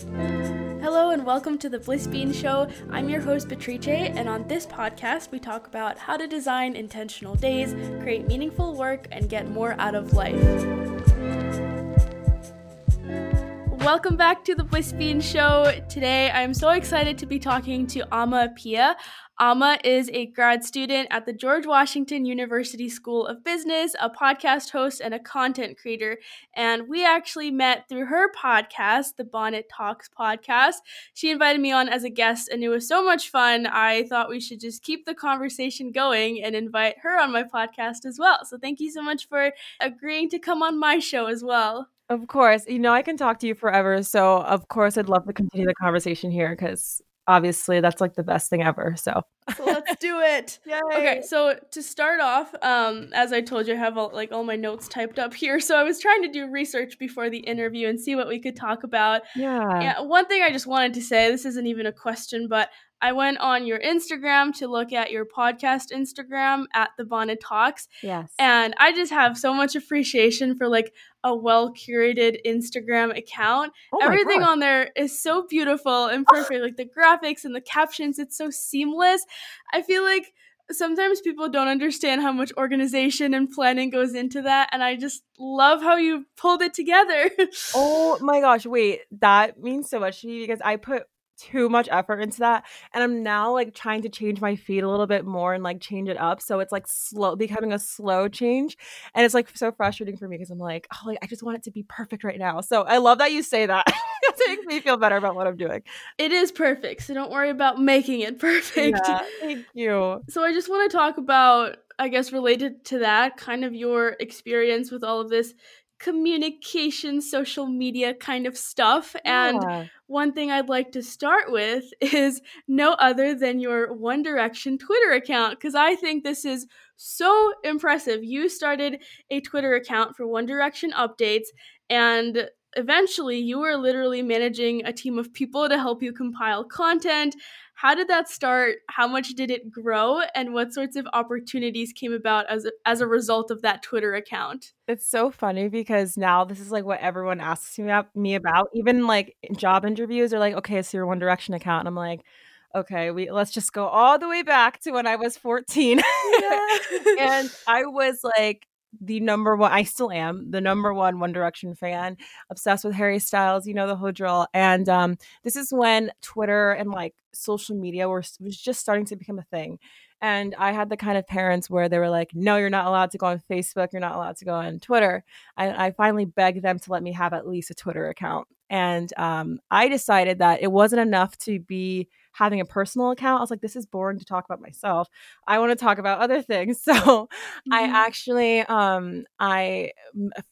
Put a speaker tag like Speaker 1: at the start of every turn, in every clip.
Speaker 1: Hello and welcome to the Bliss Bean Show. I'm your host, Patrice, and on this podcast, we talk about how to design intentional days, create meaningful work, and get more out of life. Welcome back to the Bean Show. Today, I'm so excited to be talking to Ama Appiah. Ama is a grad student at the George Washington University School of Business, a podcast host, and a content creator. And we actually met through her podcast, the Bonnet Talks podcast. She invited me on as a guest, and it was so much fun. I thought we should just keep the conversation going and invite her on my podcast as well. So thank you so much for agreeing to come on my show as well.
Speaker 2: Of course. You know, I can talk to you forever. So, of course, I'd love to continue the conversation here because obviously that's like the best thing ever. So,
Speaker 1: so let's do it. Yay. Okay, so to start off, um, as I told you, I have all, like all my notes typed up here. So I was trying to do research before the interview and see what we could talk about.
Speaker 2: Yeah.
Speaker 1: Yeah. One thing I just wanted to say, this isn't even a question, but I went on your Instagram to look at your podcast Instagram at the Bonnet Talks.
Speaker 2: Yes.
Speaker 1: And I just have so much appreciation for like a well curated Instagram account. Oh Everything God. on there is so beautiful and perfect. like the graphics and the captions, it's so seamless. I feel like sometimes people don't understand how much organization and planning goes into that and i just love how you pulled it together
Speaker 2: oh my gosh wait that means so much to me because i put too much effort into that and i'm now like trying to change my feed a little bit more and like change it up so it's like slow becoming a slow change and it's like so frustrating for me because i'm like oh like i just want it to be perfect right now. So i love that you say that. It makes me feel better about what i'm doing.
Speaker 1: It is perfect so don't worry about making it perfect.
Speaker 2: Yeah, thank you.
Speaker 1: So i just want to talk about i guess related to that kind of your experience with all of this communication, social media kind of stuff. Yeah. And one thing I'd like to start with is no other than your One Direction Twitter account, because I think this is so impressive. You started a Twitter account for One Direction updates, and eventually you were literally managing a team of people to help you compile content how did that start? How much did it grow? And what sorts of opportunities came about as a, as a result of that Twitter account?
Speaker 2: It's so funny because now this is like what everyone asks me about, me about. Even like job interviews are like, okay, so your One Direction account. And I'm like, okay, we let's just go all the way back to when I was 14. Yeah. and I was like the number one i still am the number one one direction fan obsessed with harry styles you know the whole drill and um, this is when twitter and like social media were was just starting to become a thing and i had the kind of parents where they were like no you're not allowed to go on facebook you're not allowed to go on twitter and i finally begged them to let me have at least a twitter account and um, i decided that it wasn't enough to be having a personal account. I was like, this is boring to talk about myself. I want to talk about other things. So mm-hmm. I actually um I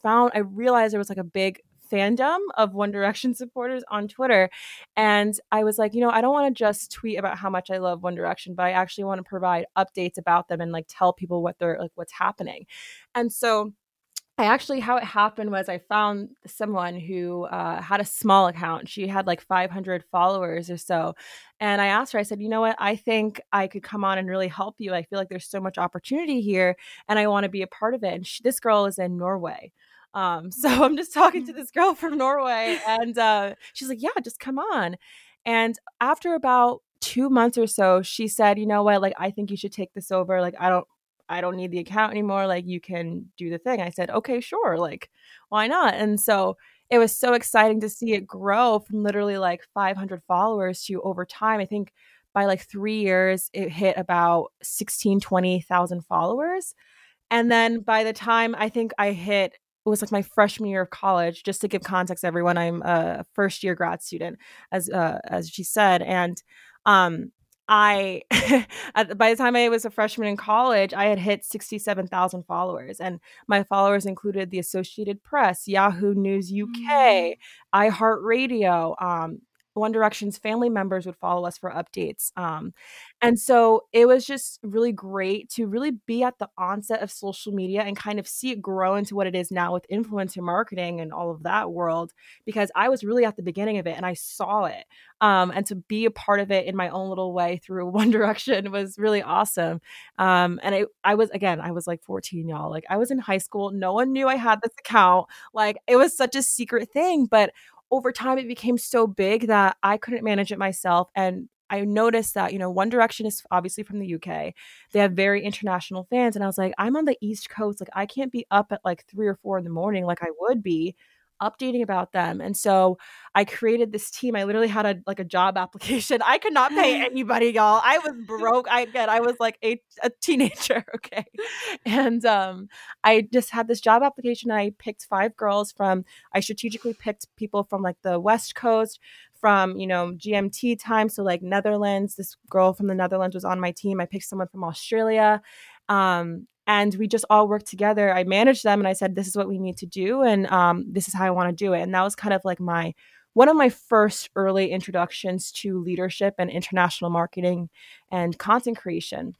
Speaker 2: found I realized there was like a big fandom of One Direction supporters on Twitter. And I was like, you know, I don't want to just tweet about how much I love One Direction, but I actually want to provide updates about them and like tell people what they're like what's happening. And so I actually, how it happened was I found someone who uh, had a small account. She had like 500 followers or so. And I asked her, I said, you know what? I think I could come on and really help you. I feel like there's so much opportunity here and I want to be a part of it. And she, this girl is in Norway. Um, so I'm just talking to mm. this girl from Norway and uh, she's like, yeah, just come on. And after about two months or so, she said, you know what? Like, I think you should take this over. Like, I don't, I don't need the account anymore. Like, you can do the thing. I said, okay, sure. Like, why not? And so it was so exciting to see it grow from literally like 500 followers to over time. I think by like three years, it hit about 16, 20,000 followers. And then by the time I think I hit, it was like my freshman year of college. Just to give context, everyone, I'm a first year grad student, as uh, as she said, and um, I, by the time I was a freshman in college, I had hit 67,000 followers. And my followers included the Associated Press, Yahoo News UK, mm. iHeartRadio, um, one Direction's family members would follow us for updates. Um, and so it was just really great to really be at the onset of social media and kind of see it grow into what it is now with influencer marketing and all of that world, because I was really at the beginning of it and I saw it. Um, and to be a part of it in my own little way through One Direction was really awesome. Um, and I, I was, again, I was like 14, y'all. Like I was in high school. No one knew I had this account. Like it was such a secret thing. But over time it became so big that I couldn't manage it myself and I noticed that, you know, One Direction is obviously from the UK. They have very international fans. And I was like, I'm on the East Coast. Like, I can't be up at like three or four in the morning like I would be updating about them. And so I created this team. I literally had a like a job application. I could not pay anybody, y'all. I was broke. I get I was like a, a teenager, okay. And um I just had this job application. I picked five girls from I strategically picked people from like the West Coast, from you know GMT time, so like Netherlands. This girl from the Netherlands was on my team. I picked someone from Australia, um, and we just all worked together. I managed them, and I said, "This is what we need to do, and um, this is how I want to do it." And that was kind of like my one of my first early introductions to leadership and international marketing and content creation.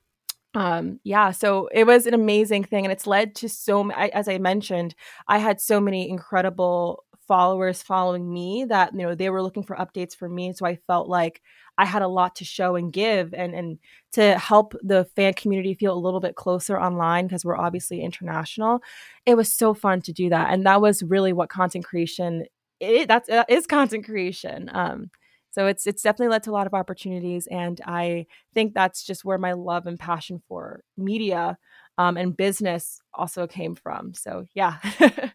Speaker 2: Um, yeah, so it was an amazing thing, and it's led to so. As I mentioned, I had so many incredible followers following me that you know they were looking for updates for me so i felt like i had a lot to show and give and and to help the fan community feel a little bit closer online because we're obviously international. It was so fun to do that and that was really what content creation it, that's uh, is content creation um so it's it's definitely led to a lot of opportunities and i think that's just where my love and passion for media um, and business also came from so yeah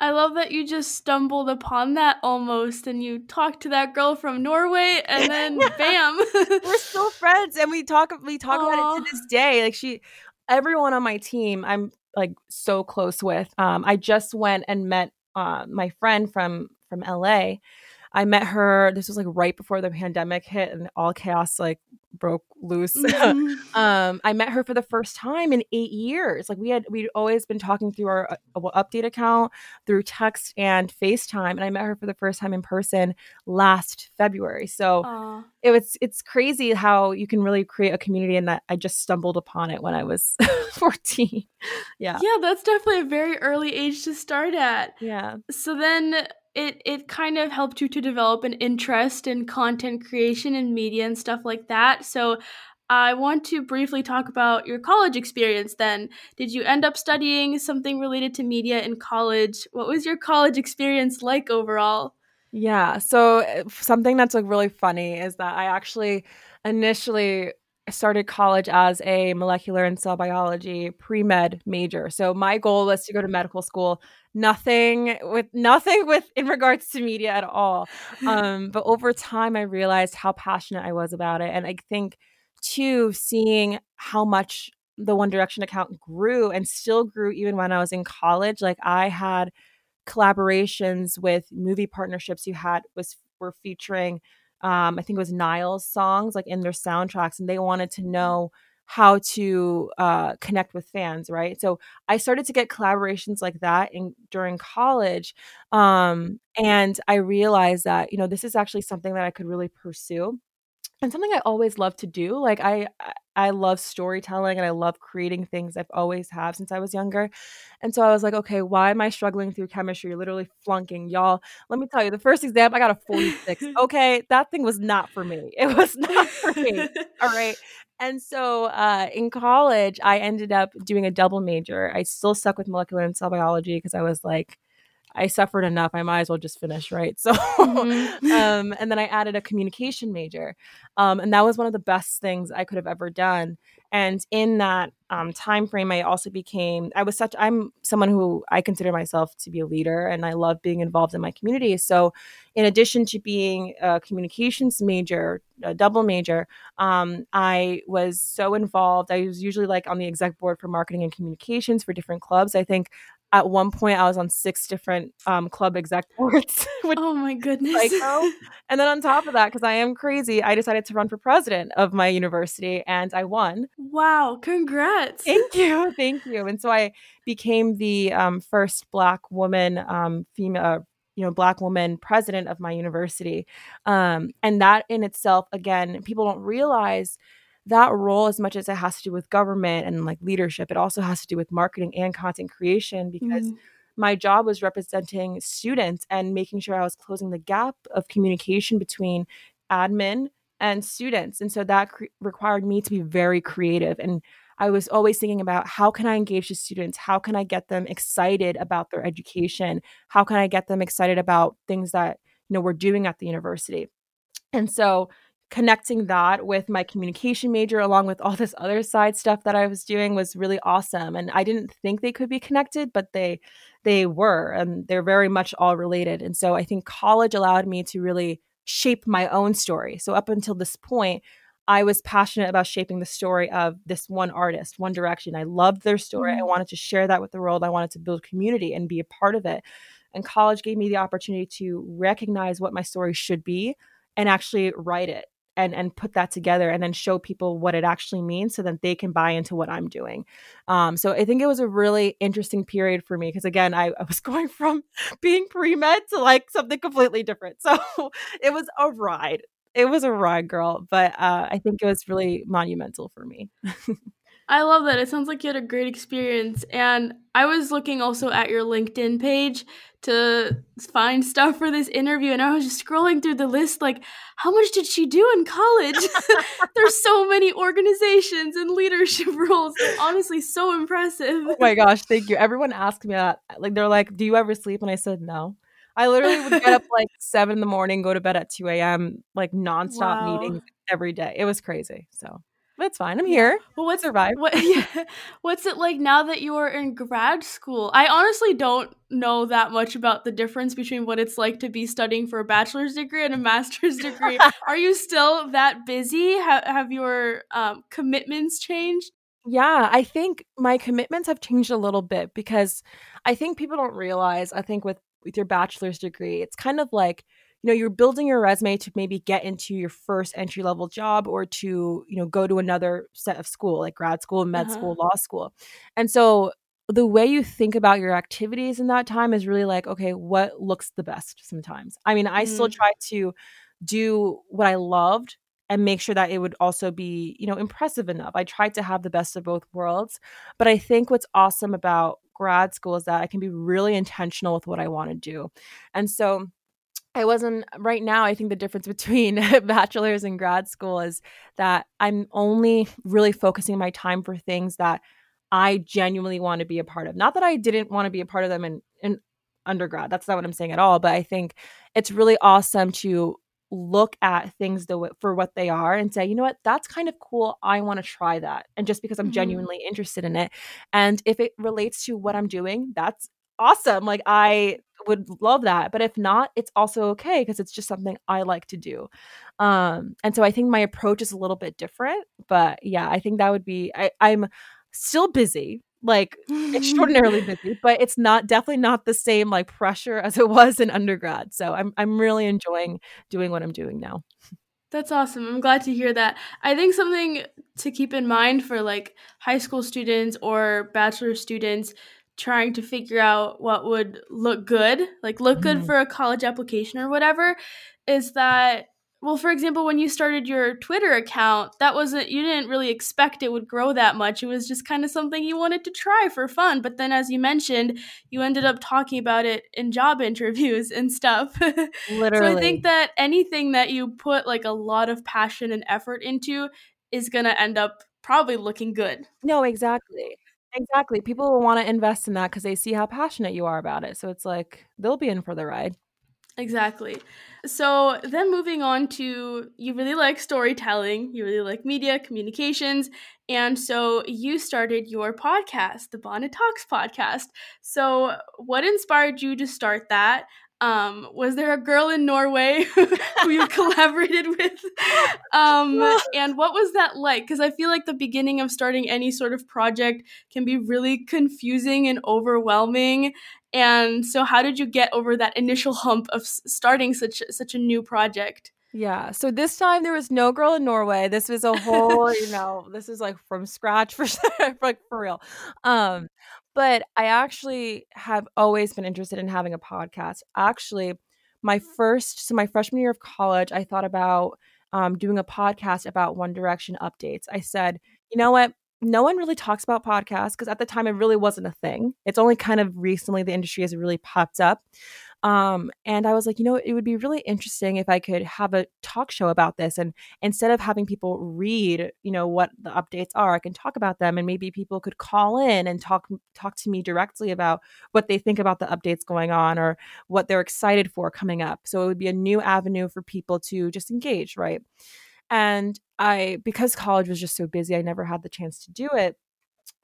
Speaker 1: I love that you just stumbled upon that almost and you talked to that girl from Norway and then bam.
Speaker 2: We're still friends and we talk we talk Aww. about it to this day. Like she everyone on my team I'm like so close with. Um I just went and met uh, my friend from from LA I met her. This was like right before the pandemic hit and all chaos like broke loose. Mm-hmm. um, I met her for the first time in eight years. Like we had, we'd always been talking through our uh, update account, through text and FaceTime, and I met her for the first time in person last February. So Aww. it was, it's crazy how you can really create a community, and that I just stumbled upon it when I was fourteen. yeah,
Speaker 1: yeah, that's definitely a very early age to start at.
Speaker 2: Yeah.
Speaker 1: So then it it kind of helped you to develop an interest in content creation and media and stuff like that. So I want to briefly talk about your college experience then. Did you end up studying something related to media in college? What was your college experience like overall?
Speaker 2: Yeah, so eh, something that's like really funny is that I actually initially started college as a molecular and cell biology pre-med major. So my goal was to go to medical school nothing with nothing with in regards to media at all. Um but over time i realized how passionate i was about it. And i think too seeing how much the one direction account grew and still grew even when i was in college like i had collaborations with movie partnerships you had was were featuring um i think it was niall's songs like in their soundtracks and they wanted to know how to uh, connect with fans, right? So I started to get collaborations like that in during college, um, and I realized that you know this is actually something that I could really pursue and something I always love to do. Like I I love storytelling and I love creating things. I've always have since I was younger. And so I was like, okay, why am I struggling through chemistry? Literally flunking. Y'all, let me tell you, the first exam I got a 46. okay, that thing was not for me. It was not for me. All right. And so uh, in college, I ended up doing a double major. I still stuck with molecular and cell biology because I was like, I suffered enough. I might as well just finish, right? So, mm-hmm. um, and then I added a communication major, um, and that was one of the best things I could have ever done. And in that um, time frame, I also became. I was such. I'm someone who I consider myself to be a leader, and I love being involved in my community. So, in addition to being a communications major, a double major, um, I was so involved. I was usually like on the exec board for marketing and communications for different clubs. I think at one point I was on six different um, club exec boards.
Speaker 1: oh my goodness. Psycho.
Speaker 2: and then on top of that, because I am crazy, I decided to run for president of my university and I won.
Speaker 1: Wow, congrats.
Speaker 2: Thank you. Thank you. And so I became the um, first black woman, um, female, uh, you know, black woman president of my university. Um, and that in itself, again, people don't realize – that role as much as it has to do with government and like leadership it also has to do with marketing and content creation because mm. my job was representing students and making sure i was closing the gap of communication between admin and students. And so that cre- required me to be very creative. And i was always thinking about how can i engage the students? How can i get them excited about their education? How can i get them excited about things that you know we're doing at the university? And so connecting that with my communication major along with all this other side stuff that I was doing was really awesome and I didn't think they could be connected but they they were and they're very much all related and so I think college allowed me to really shape my own story so up until this point I was passionate about shaping the story of this one artist, One Direction. I loved their story. Mm-hmm. I wanted to share that with the world. I wanted to build community and be a part of it. And college gave me the opportunity to recognize what my story should be and actually write it and and put that together and then show people what it actually means so that they can buy into what i'm doing. Um, so i think it was a really interesting period for me because again I, I, was going from being pre-med to like something completely different. So it was a ride. It was a ride girl but uh, i think it was really monumental for me
Speaker 1: I love that. It sounds like you had a great experience. And I was looking also at your LinkedIn page to find stuff for this interview, and I was just scrolling through the list like, how much did she do in college? There's so many organizations and leadership roles. Honestly, so impressive.
Speaker 2: Oh my gosh, thank you. Everyone asked me that. Like, they're like, do you ever sleep? And I said, no. I literally would get up like seven in the morning, go to bed at 2 a.m., like nonstop wow. meetings every day. It was crazy. So that's fine. I'm here. Well, what's survive?
Speaker 1: What, yeah, what's it like now that you are in grad school? I honestly don't know that much about the difference between what it's like to be studying for a bachelor's degree and a master's degree. are you still that busy? Ha- have your um, commitments changed?
Speaker 2: Yeah, I think my commitments have changed a little bit because I think people don't realize. I think with with your bachelor's degree, it's kind of like you know you're building your resume to maybe get into your first entry level job or to you know go to another set of school like grad school med uh-huh. school law school. And so the way you think about your activities in that time is really like okay what looks the best sometimes? I mean i mm still try to do what i loved and make sure that it would also be you know impressive enough. I tried to have the best of both worlds but i think what's awesome about grad school is that i can be really intentional with what i want to do. And so I wasn't right now. I think the difference between bachelor's and grad school is that I'm only really focusing my time for things that I genuinely want to be a part of. Not that I didn't want to be a part of them in, in undergrad. That's not what I'm saying at all. But I think it's really awesome to look at things the, for what they are and say, you know what, that's kind of cool. I want to try that. And just because I'm mm-hmm. genuinely interested in it. And if it relates to what I'm doing, that's awesome. Like I would love that. But if not, it's also okay because it's just something I like to do. Um, and so I think my approach is a little bit different. But yeah, I think that would be I, I'm still busy, like extraordinarily busy, but it's not definitely not the same like pressure as it was in undergrad. So I'm I'm really enjoying doing what I'm doing now.
Speaker 1: That's awesome. I'm glad to hear that. I think something to keep in mind for like high school students or bachelor students trying to figure out what would look good, like look good mm-hmm. for a college application or whatever, is that well, for example, when you started your Twitter account, that wasn't you didn't really expect it would grow that much. It was just kind of something you wanted to try for fun. But then as you mentioned, you ended up talking about it in job interviews and stuff. Literally. so I think that anything that you put like a lot of passion and effort into is going to end up probably looking good.
Speaker 2: No, exactly. Exactly. People will want to invest in that because they see how passionate you are about it. So it's like they'll be in for the ride.
Speaker 1: Exactly. So then moving on to you really like storytelling, you really like media, communications, and so you started your podcast, the Bonnet Talks podcast. So what inspired you to start that? Um, was there a girl in Norway who you collaborated with? Um, and what was that like? Because I feel like the beginning of starting any sort of project can be really confusing and overwhelming. And so, how did you get over that initial hump of starting such such a new project?
Speaker 2: Yeah. So this time there was no girl in Norway. This was a whole, you know, this is like from scratch for like for real. Um, but I actually have always been interested in having a podcast. Actually, my first, so my freshman year of college, I thought about um, doing a podcast about One Direction updates. I said, you know what? No one really talks about podcasts because at the time it really wasn't a thing. It's only kind of recently the industry has really popped up. Um, and I was like, you know, it would be really interesting if I could have a talk show about this. And instead of having people read, you know, what the updates are, I can talk about them and maybe people could call in and talk talk to me directly about what they think about the updates going on or what they're excited for coming up. So it would be a new avenue for people to just engage, right? And I because college was just so busy, I never had the chance to do it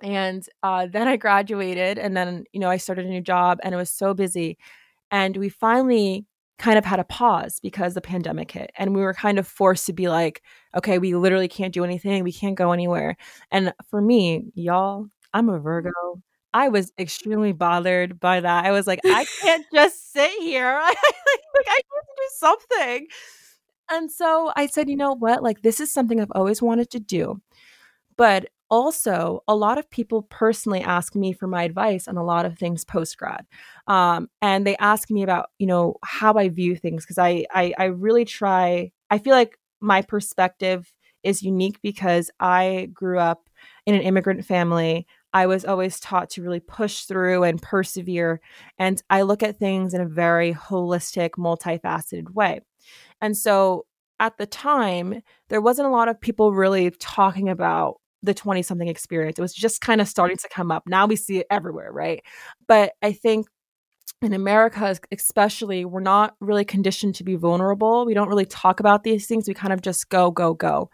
Speaker 2: and uh, then I graduated, and then you know I started a new job, and it was so busy, and we finally kind of had a pause because the pandemic hit, and we were kind of forced to be like, okay, we literally can't do anything, we can't go anywhere. And for me, y'all, I'm a Virgo. I was extremely bothered by that. I was like, I can't just sit here. like, I need to do something. And so I said, you know what? Like, this is something I've always wanted to do. But also a lot of people personally ask me for my advice on a lot of things post grad um, and they ask me about you know how i view things because I, I i really try i feel like my perspective is unique because i grew up in an immigrant family. I was always taught to really push through and persevere and i look at things in a very holistic multifaceted way. And so at the time there wasn't a lot of people really talking about the 20 something experience. It was just kind of starting mm. to come up. Now we see it everywhere, right? But I think in America, especially, we're not really conditioned to be vulnerable. We don't really talk about these things. We kind of just go, go, go.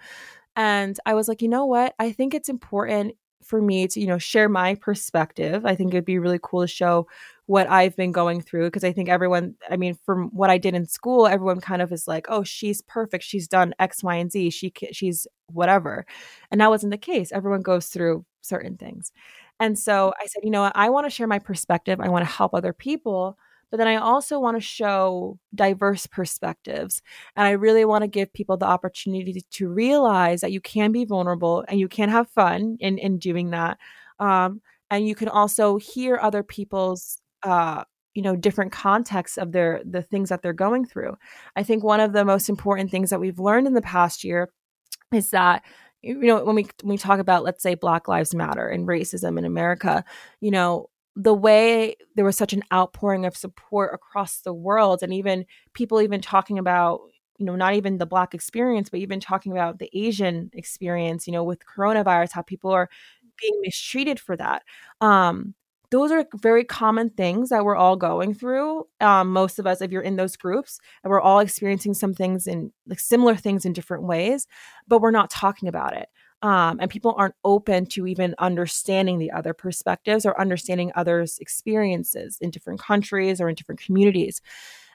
Speaker 2: And I was like, you know what? I think it's important for me to, you know, share my perspective. I think it'd be really cool to show what I've been going through because I think everyone, I mean, from what I did in school, everyone kind of is like, "Oh, she's perfect. She's done X, Y, and Z. She she's whatever," and that wasn't the case. Everyone goes through certain things, and so I said, you know? I want to share my perspective. I want to help other people, but then I also want to show diverse perspectives, and I really want to give people the opportunity to realize that you can be vulnerable and you can have fun in in doing that. Um, and you can also hear other people's uh, you know different contexts of their the things that they're going through. I think one of the most important things that we've learned in the past year is that you know when we when we talk about let's say black lives matter and racism in america you know the way there was such an outpouring of support across the world and even people even talking about you know not even the black experience but even talking about the asian experience you know with coronavirus how people are being mistreated for that. Um those are very common things that we're all going through. Um, most of us, if you're in those groups, and we're all experiencing some things in like similar things in different ways, but we're not talking about it. Um, and people aren't open to even understanding the other perspectives or understanding others' experiences in different countries or in different communities.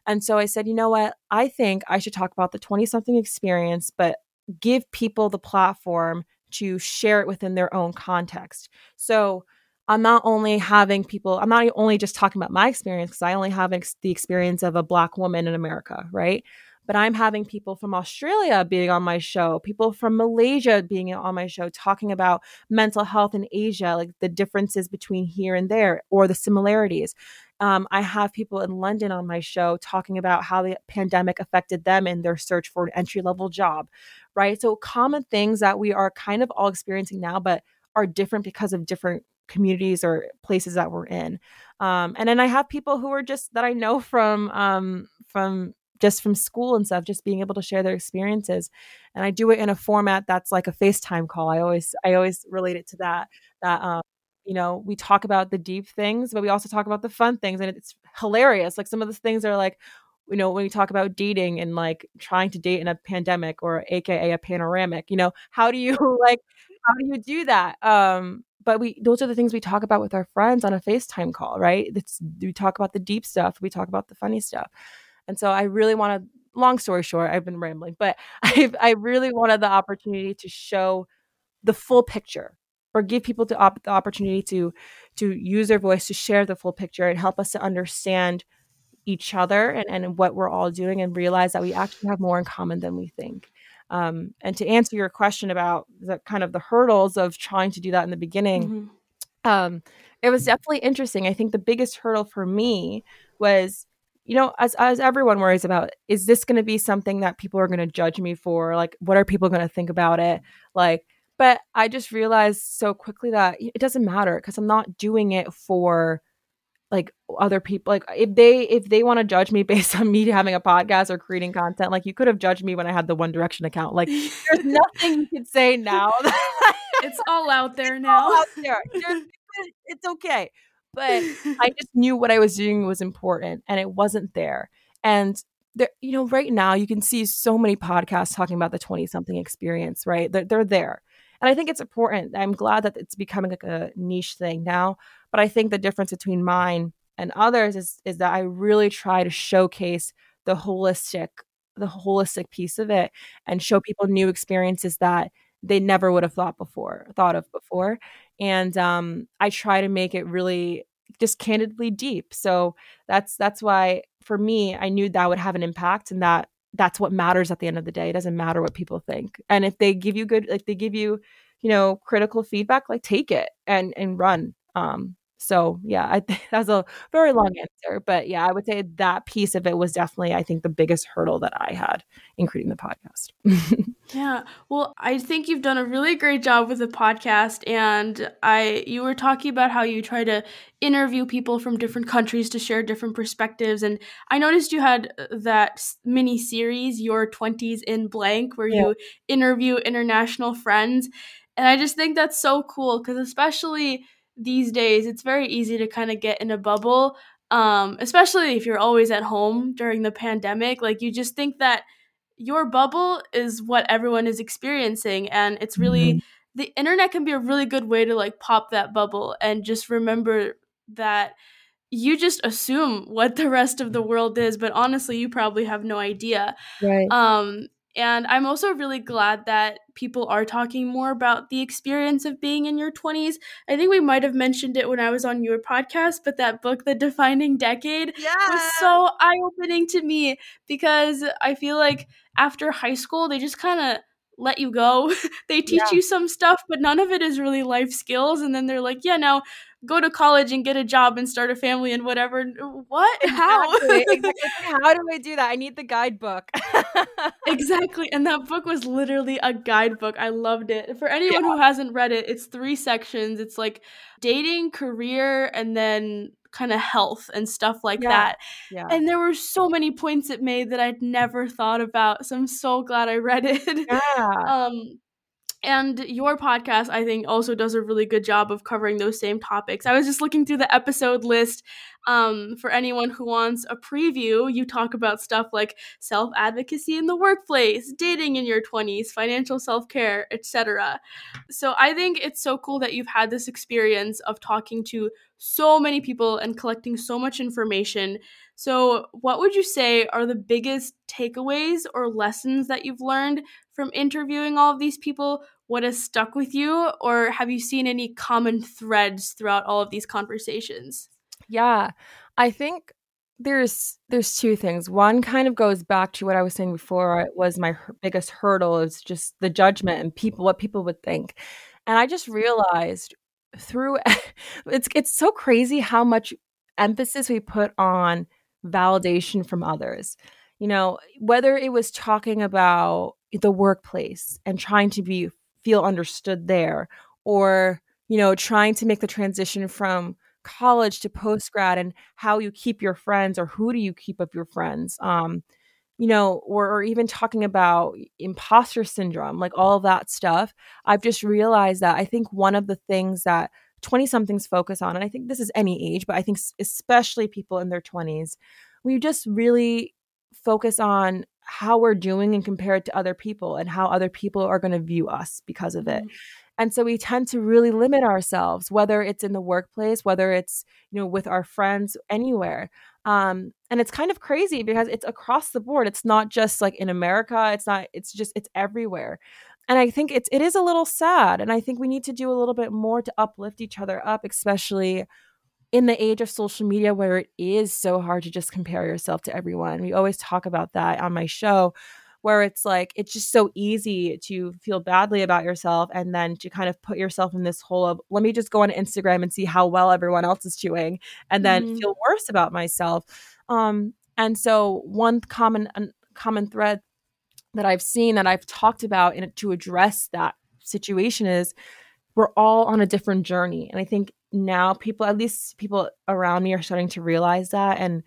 Speaker 2: And so I said, you know what? I think I should talk about the 20 something experience, but give people the platform to share it within their own context. So, I'm not only having people, I'm not only just talking about my experience because I only have ex- the experience of a Black woman in America, right? But I'm having people from Australia being on my show, people from Malaysia being on my show, talking about mental health in Asia, like the differences between here and there or the similarities. Um, I have people in London on my show talking about how the pandemic affected them in their search for an entry level job, right? So, common things that we are kind of all experiencing now, but are different because of different communities or places that we're in. Um, and then I have people who are just that I know from um, from just from school and stuff, just being able to share their experiences. And I do it in a format that's like a FaceTime call. I always I always relate it to that. That um, you know, we talk about the deep things, but we also talk about the fun things, and it's hilarious. Like some of the things are like, you know, when we talk about dating and like trying to date in a pandemic or AKA a panoramic, you know, how do you like how do you do that? Um, but we those are the things we talk about with our friends on a FaceTime call, right? It's we talk about the deep stuff, we talk about the funny stuff. And so I really want to long story short, I've been rambling, but I I really wanted the opportunity to show the full picture or give people the, op- the opportunity to to use their voice to share the full picture and help us to understand each other and, and what we're all doing and realize that we actually have more in common than we think. Um, and to answer your question about the kind of the hurdles of trying to do that in the beginning, mm-hmm. um, it was definitely interesting. I think the biggest hurdle for me was, you know, as as everyone worries about, is this going to be something that people are going to judge me for? Like, what are people going to think about it? Like, but I just realized so quickly that it doesn't matter because I'm not doing it for like other people like if they if they want to judge me based on me having a podcast or creating content like you could have judged me when i had the one direction account like there's nothing you could say now
Speaker 1: it's all out there now
Speaker 2: out there. it's okay but i just knew what i was doing was important and it wasn't there and there, you know right now you can see so many podcasts talking about the 20 something experience right they're, they're there and I think it's important. I'm glad that it's becoming like a niche thing now. But I think the difference between mine and others is is that I really try to showcase the holistic the holistic piece of it and show people new experiences that they never would have thought before thought of before and um, i try to make it really just candidly deep so that's that's why for me i knew that would have an impact and that that's what matters at the end of the day. It doesn't matter what people think. And if they give you good, like they give you, you know, critical feedback, like take it and and run. Um, so yeah, I that was a very long answer, but yeah, I would say that piece of it was definitely, I think, the biggest hurdle that I had in creating the podcast.
Speaker 1: yeah, well, I think you've done a really great job with the podcast, and I you were talking about how you try to interview people from different countries to share different perspectives, and I noticed you had uh, that mini series, Your Twenties in Blank, where yeah. you interview international friends, and I just think that's so cool because especially these days it's very easy to kind of get in a bubble um, especially if you're always at home during the pandemic like you just think that your bubble is what everyone is experiencing and it's really mm-hmm. the internet can be a really good way to like pop that bubble and just remember that you just assume what the rest of the world is but honestly you probably have no idea.
Speaker 2: Right.
Speaker 1: Um and I'm also really glad that people are talking more about the experience of being in your 20s. I think we might have mentioned it when I was on your podcast, but that book, The Defining Decade,
Speaker 2: yeah.
Speaker 1: was so eye opening to me because I feel like after high school, they just kind of let you go. they teach yeah. you some stuff, but none of it is really life skills. And then they're like, yeah, now go to college and get a job and start a family and whatever. What? How?
Speaker 2: Exactly. How do I do that? I need the guidebook.
Speaker 1: exactly. And that book was literally a guidebook. I loved it. For anyone yeah. who hasn't read it, it's three sections. It's like dating, career, and then kind of health and stuff like yeah. that.
Speaker 2: Yeah.
Speaker 1: And there were so many points it made that I'd never thought about. So I'm so glad I read it.
Speaker 2: Yeah.
Speaker 1: um and your podcast, I think, also does a really good job of covering those same topics. I was just looking through the episode list um, for anyone who wants a preview. You talk about stuff like self advocacy in the workplace, dating in your 20s, financial self care, etc. So I think it's so cool that you've had this experience of talking to so many people and collecting so much information. So, what would you say are the biggest takeaways or lessons that you've learned from interviewing all of these people? What has stuck with you, or have you seen any common threads throughout all of these conversations?
Speaker 2: Yeah, I think there's there's two things. One kind of goes back to what I was saying before. It was my biggest hurdle is just the judgment and people what people would think. And I just mm-hmm. realized through it's it's so crazy how much emphasis we put on validation from others. You know, whether it was talking about the workplace and trying to be feel understood there or you know trying to make the transition from college to post grad and how you keep your friends or who do you keep of your friends um you know or, or even talking about imposter syndrome like all that stuff i've just realized that i think one of the things that 20 somethings focus on and i think this is any age but i think especially people in their 20s we just really focus on how we're doing and compare it to other people and how other people are going to view us because of it. And so we tend to really limit ourselves, whether it's in the workplace, whether it's, you know, with our friends, anywhere. Um, and it's kind of crazy because it's across the board. It's not just like in America. It's not, it's just, it's everywhere. And I think it's, it is a little sad. And I think we need to do a little bit more to uplift each other up, especially in the age of social media where it is so hard to just compare yourself to everyone. We always talk about that on my show where it's like it's just so easy to feel badly about yourself and then to kind of put yourself in this hole of let me just go on Instagram and see how well everyone else is doing and then mm-hmm. feel worse about myself. Um and so one common uh, common thread that I've seen that I've talked about in to address that situation is we're all on a different journey and I think now people at least people around me are starting to realize that and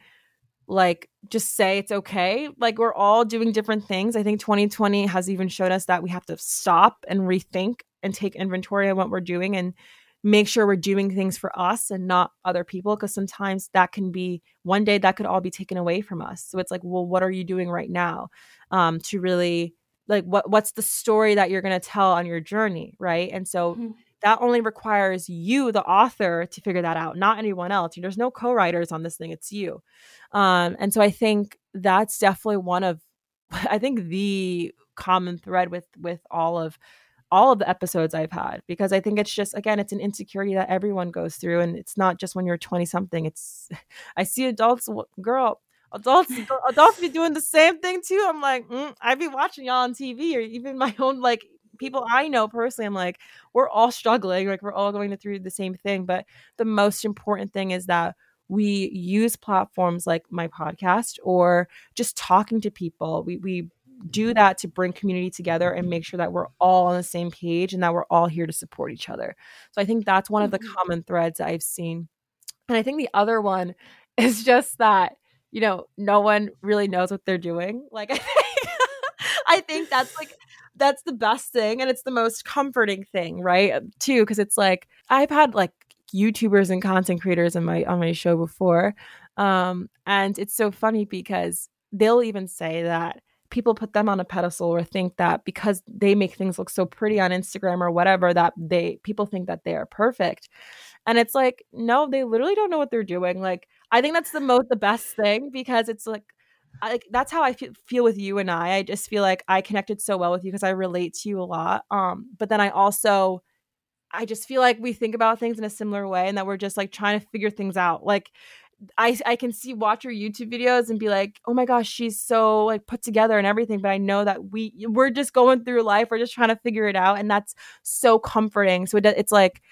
Speaker 2: like just say it's okay. Like we're all doing different things. I think 2020 has even showed us that we have to stop and rethink and take inventory of what we're doing and make sure we're doing things for us and not other people because sometimes that can be one day that could all be taken away from us. So it's like well what are you doing right now um, to really like what what's the story that you're going to tell on your journey right? And so mm-hmm. That only requires you the author to figure that out not anyone else. There's no co-writers on this thing it's you. Um, and so i think that's definitely one of i think the common thread with with all of all of the episodes I've had because I think it's just again it's an insecurity that everyone goes through and it's not just when you're 20 something it's I see adults girl adults adults be doing the same thing too. I'm like mm, I be watching y'all on TV or even my own like people I know personally I'm like we're all struggling like we're all going through the same thing but the most important thing is that we use platforms like my podcast or just talking to people we we do that to bring community together and make sure that we're all on the same page and that we're all here to support each other. So I think that's one of the mm-hmm. common threads I've seen. And I think the other one is just that, you know, no one really knows what they're doing. Like I think, I think that's like that's the best thing and it's the most comforting thing, right? Too because it's like I've had like YouTubers and content creators on my on my show before. Um and it's so funny because they'll even say that people put them on a pedestal or think that because they make things look so pretty on Instagram or whatever that they people think that they are perfect. And it's like no, they literally don't know what they're doing. Like I think that's the most the best thing because it's like I, like that's how I feel, feel with you and I. I just feel like I connected so well with you because I relate to you a lot. Um, but then I also, I just feel like we think about things in a similar way, and that we're just like trying to figure things out. Like I I can see watch her YouTube videos and be like, oh my gosh, she's so like put together and everything. But I know that we we're just going through life. We're just trying to figure it out, and that's so comforting. So it, it's like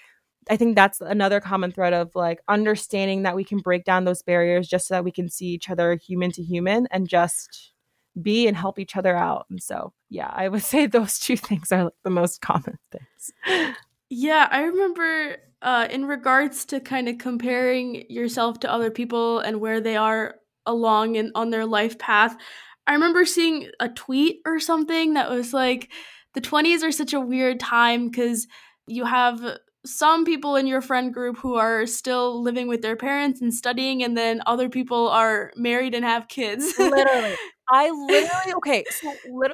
Speaker 2: I think that's another common thread of like understanding that we can break down those barriers just so that we can see each other human to human and just be and help each other out. And so yeah, I would say those two things are like the most common things.
Speaker 1: Yeah, I remember uh, in regards to kind of comparing yourself to other people and where they are along and on their life path. I remember seeing a tweet or something that was like the 20s are such a weird time cuz you have some people in your friend group who are still living with their parents and studying and then other people are married and have kids.
Speaker 2: literally. I literally okay, so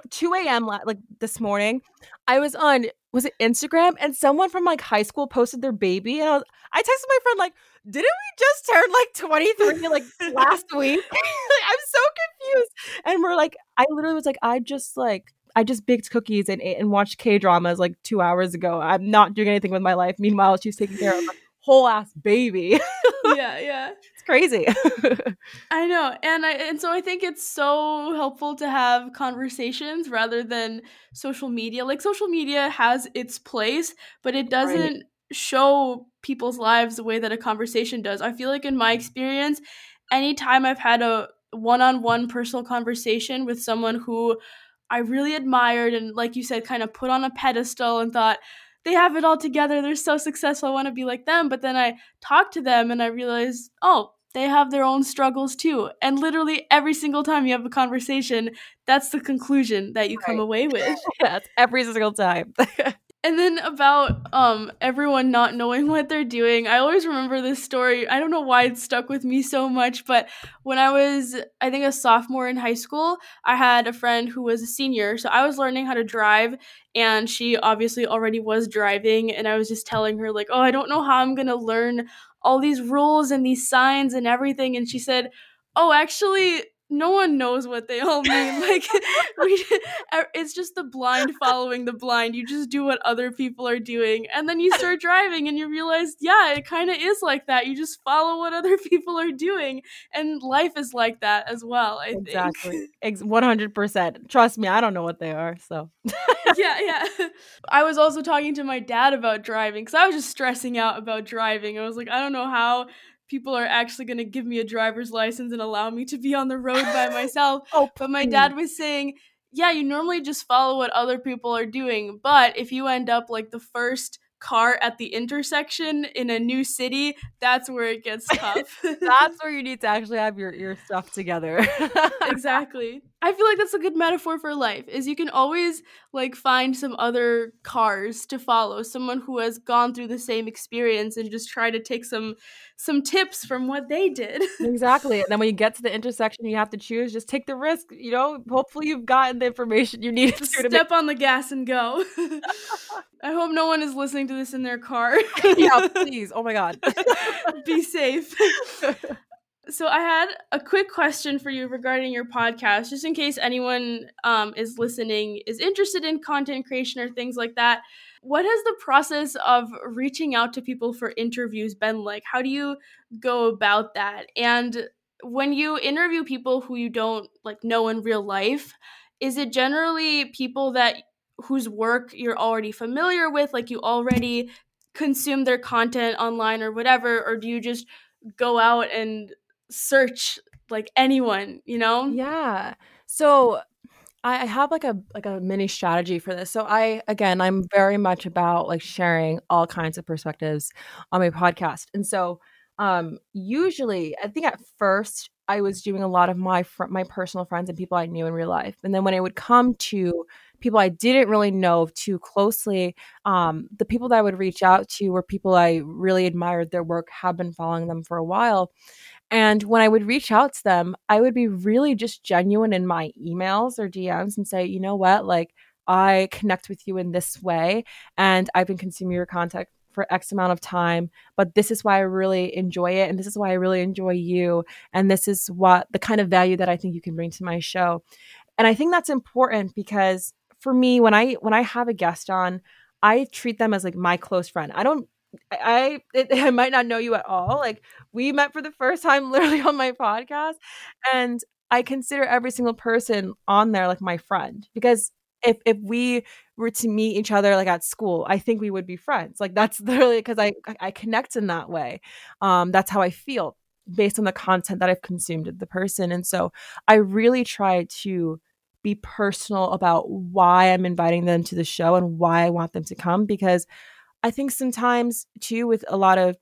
Speaker 2: 2 a.m. like this morning, I was on was it Instagram? And someone from like high school posted their baby, and I, was, I texted my friend like, "Didn't we just turn like 23 like last week?" I'm so confused. And we're like, I literally was like, I just like I just baked cookies and ate and watched K dramas like two hours ago. I'm not doing anything with my life. Meanwhile, she's taking care of a whole ass baby.
Speaker 1: yeah, yeah It's
Speaker 2: crazy.
Speaker 1: I know. And I and so I think it's so helpful to have conversations rather than social media. Like social media has its place, but it doesn't right. show people's lives the way that a conversation does. I feel like in my experience, anytime I've had a one-on-one personal conversation with someone who I really admired and like you said kind of put on a pedestal and thought they have it all together. They're so successful. I want to be like them. But then I talked to them and I realized, oh, they have their own struggles too. And literally every single time you have a conversation, that's the conclusion that you right. come away with.
Speaker 2: That's every single time.
Speaker 1: and then about um everyone not knowing what they're doing. I always remember this story. I don't know why it stuck with me so much, but when I was I think a sophomore in high school, I had a friend who was a senior. So I was learning how to drive and she obviously already was driving and I was just telling her like, "Oh, I don't know how I'm going to learn all these rules and these signs and everything and she said oh actually no one knows what they all mean. Like we, it's just the blind following the blind. You just do what other people are doing and then you start driving and you realize yeah it kind of is like that. You just follow what other people are doing and life is like that as well i
Speaker 2: think. exactly. 100% trust me i don't know what they are so.
Speaker 1: Yeah yeah. I was also talking to my dad about driving because i was just stressing out about driving. I was like i don't know how people are actually going to give me a driver's license and allow me to be on the road by myself. oh, but my dad was saying, yeah, you normally just follow what other people are doing, but if you end up like the first car at the intersection in a new city, that's where it gets tough.
Speaker 2: that's where you need to actually have your, your stuff together.
Speaker 1: exactly. I feel like that's a good metaphor for life is you can always like find some other cars to follow, someone who has gone through the same experience and just try to take some some tips from what they did.
Speaker 2: exactly. And then when you get to the intersection you have to choose, just take the risk, you know, hopefully you've gotten the information you need to
Speaker 1: step make- on the gas and go. I hope no one is listening to this in their car.
Speaker 2: yeah, please. Oh my god.
Speaker 1: Be safe. So I had a quick question for you regarding your podcast, just in case anyone um, is listening is interested in content creation or things like that. What has the process of reaching out to people for interviews been like? How do you go about that? And when you interview people who you don't like know in real life, is it generally people that whose work you're already familiar with, like you already consume their content online or whatever, or do you just go out and search like anyone, you know?
Speaker 2: Yeah. So I have like a like a mini strategy for this. So I again, I'm very much about like sharing all kinds of perspectives on my podcast. And so um usually I think at first I was doing a lot of my fr- my personal friends and people I knew in real life. And then when it would come to people I didn't really know too closely, um, the people that I would reach out to were people I really admired their work, have been following them for a while. And when I would reach out to them, I would be really just genuine in my emails or DMs and say, you know what, like I connect with you in this way, and I've been consuming your content for X amount of time, but this is why I really enjoy it. And this is why I really enjoy you. And this is what the kind of value that I think you can bring to my show. And I think that's important because for me, when I when I have a guest on, I treat them as like my close friend. I don't I it, I might not know you at all. Like we met for the first time literally on my podcast and I consider every single person on there like my friend because if if we were to meet each other like at school, I think we would be friends. Like that's literally because I I connect in that way. Um, that's how I feel based on the content that I've consumed of the person, and so I really try to be personal about why I'm inviting them to the show and why I want them to come because I think sometimes too with a lot of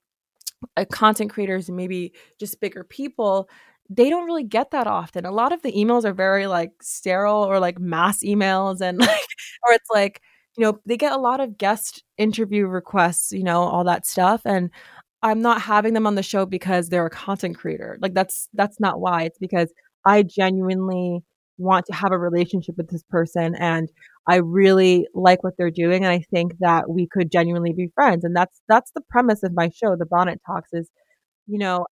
Speaker 2: uh, content creators and maybe just bigger people they don't really get that often. A lot of the emails are very like sterile or like mass emails and like or it's like, you know, they get a lot of guest interview requests, you know, all that stuff and I'm not having them on the show because they're a content creator. Like that's that's not why. It's because I genuinely want to have a relationship with this person and I really like what they're doing and I think that we could genuinely be friends and that's that's the premise of my show the bonnet talks is you know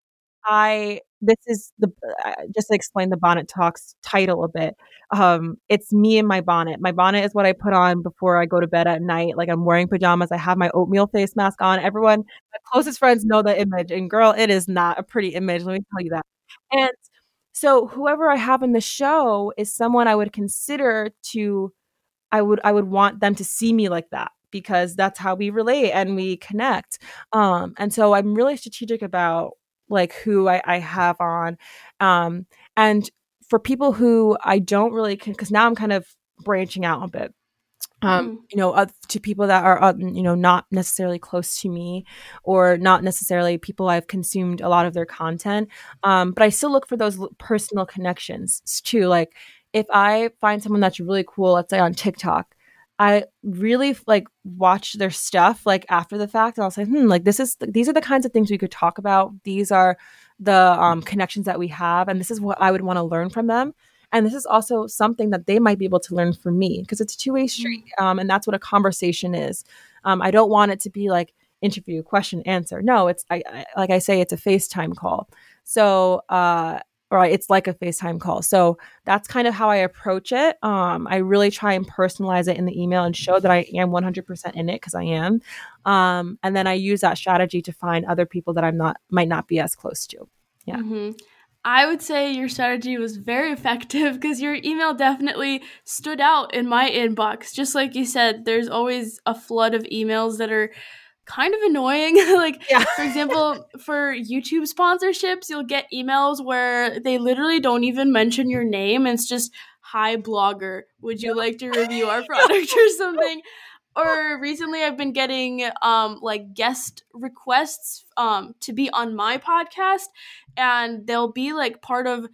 Speaker 2: I this is the uh, just to explain the bonnet talks title a bit. Um, it's me and my bonnet. My bonnet is what I put on before I go to bed at night. Like I'm wearing pajamas. I have my oatmeal face mask on. Everyone, my closest friends know the image, and girl, it is not a pretty image. Let me tell you that. And so whoever I have in the show is someone I would consider to. I would I would want them to see me like that because that's how we relate and we connect. Um, and so I'm really strategic about like who I, I have on. Um, and for people who I don't really, because now I'm kind of branching out a bit. Um, mm. you know, uh, to people that are, uh, you know, not necessarily close to me or not necessarily people I've consumed a lot of their content. Um, but I still look for those personal connections too. Like if I find someone that's really cool, let's say on TikTok, I really like watch their stuff like after the fact and I'll say, hmm, like this is these are the kinds of things we could talk about. These are the um, connections that we have, and this is what I would want to learn from them. And this is also something that they might be able to learn from me because it's a two way street, mm. um, and that's what a conversation is. Um, I don't want it to be like interview, question, answer. No, it's I, I like I say, it's a FaceTime call. So uh, or it's like a FaceTime call. So that's kind of how I approach it. Um, I really try and personalize it in the email and show that I am 100% in it because I am. Um, and then I use that strategy to find other people that I'm not might not be as close to. Yeah.
Speaker 1: Mm-hmm. I would say your strategy was very effective because your email definitely stood out in my inbox. Just like you said, there's always a flood of emails that are kind of annoying. like, yeah. for example, for YouTube sponsorships, you'll get emails where they literally don't even mention your name. It's just, hi, blogger, would you like to review our product or something? Or recently I've been getting um like guest requests um to be on my podcast and they'll be like part of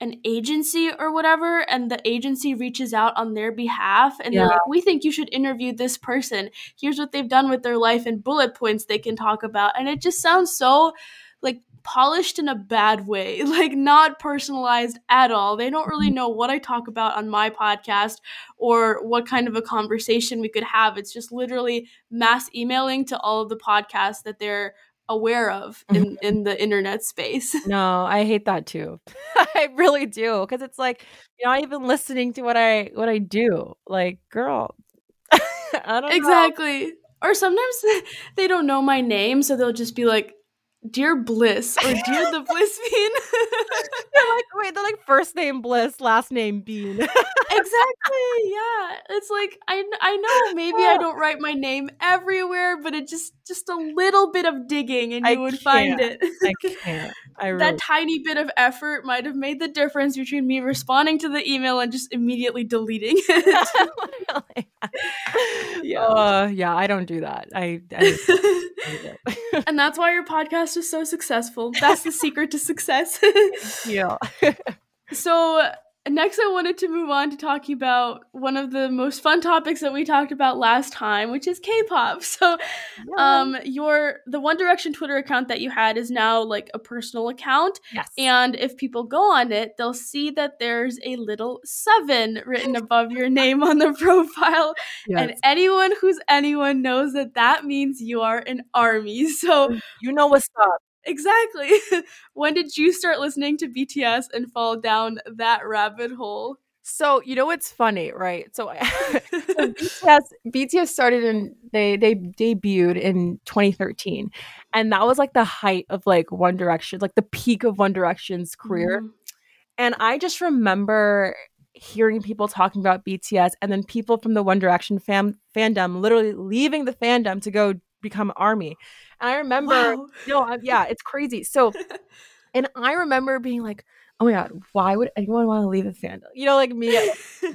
Speaker 1: an agency or whatever and the agency reaches out on their behalf and yeah. they're like we think you should interview this person here's what they've done with their life and bullet points they can talk about and it just sounds so like polished in a bad way, like not personalized at all. They don't really mm-hmm. know what I talk about on my podcast or what kind of a conversation we could have. It's just literally mass emailing to all of the podcasts that they're aware of in in the internet space.
Speaker 2: No, I hate that too. I really do because it's like you're not even listening to what I what I do. Like, girl,
Speaker 1: I don't exactly. Know. Or sometimes they don't know my name, so they'll just be like, Dear Bliss or Dear the Bliss Bean.
Speaker 2: they're like, wait, they're like first name Bliss, last name Bean. exactly.
Speaker 1: Yeah. It's like I I know maybe I don't write my name everywhere, but it just just a little bit of digging and you I would can't. find it. I can't. I really that tiny bit of effort might have made the difference between me responding to the email and just immediately deleting it.
Speaker 2: yeah. Uh, yeah, I don't do that. I, I
Speaker 1: and that's why your podcast is so successful. That's the secret to success. yeah. so next i wanted to move on to talking about one of the most fun topics that we talked about last time which is k-pop. So um your the one direction twitter account that you had is now like a personal account. Yes. and if people go on it they'll see that there's a little seven written above your name on the profile. Yes. and anyone who's anyone knows that that means you are an army. So
Speaker 2: you know what's up
Speaker 1: Exactly. when did you start listening to BTS and fall down that rabbit hole?
Speaker 2: So you know what's funny, right? So, so BTS BTS started in they they debuted in 2013, and that was like the height of like One Direction, like the peak of One Direction's career. Mm-hmm. And I just remember hearing people talking about BTS, and then people from the One Direction fam- fandom literally leaving the fandom to go become Army. I remember, wow. no, yeah, it's crazy. So, and I remember being like, oh my god, why would anyone want to leave a fandom? You know, like me. oh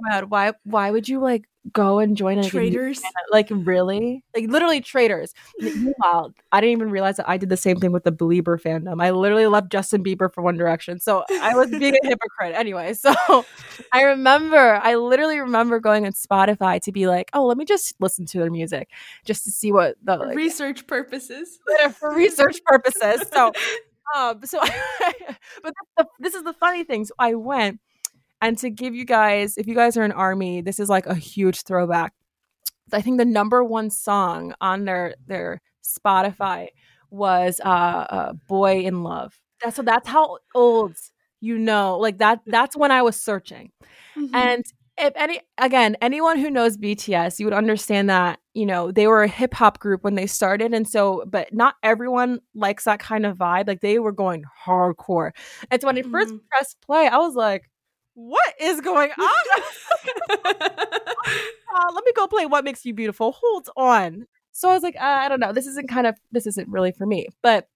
Speaker 2: my god, why why would you like go and join a
Speaker 1: traitors?
Speaker 2: Like really? Like literally traitors. Meanwhile, I didn't even realize that I did the same thing with the Belieber fandom. I literally left Justin Bieber for One Direction. So I was being a hypocrite anyway. So I remember, I literally remember going on Spotify to be like, oh, let me just listen to their music just to see what the
Speaker 1: like, research purposes.
Speaker 2: For research purposes. So um, so, but the, this is the funny thing. So I went, and to give you guys, if you guys are an army, this is like a huge throwback. I think the number one song on their their Spotify was uh, uh "Boy in Love." That's so that's how old you know. Like that. That's when I was searching, mm-hmm. and if any again anyone who knows bts you would understand that you know they were a hip hop group when they started and so but not everyone likes that kind of vibe like they were going hardcore. And so when i 1st mm-hmm. pressed play i was like what is going on? Uh, let me go play what makes you beautiful. Hold on. So i was like uh, i don't know. This isn't kind of this isn't really for me. But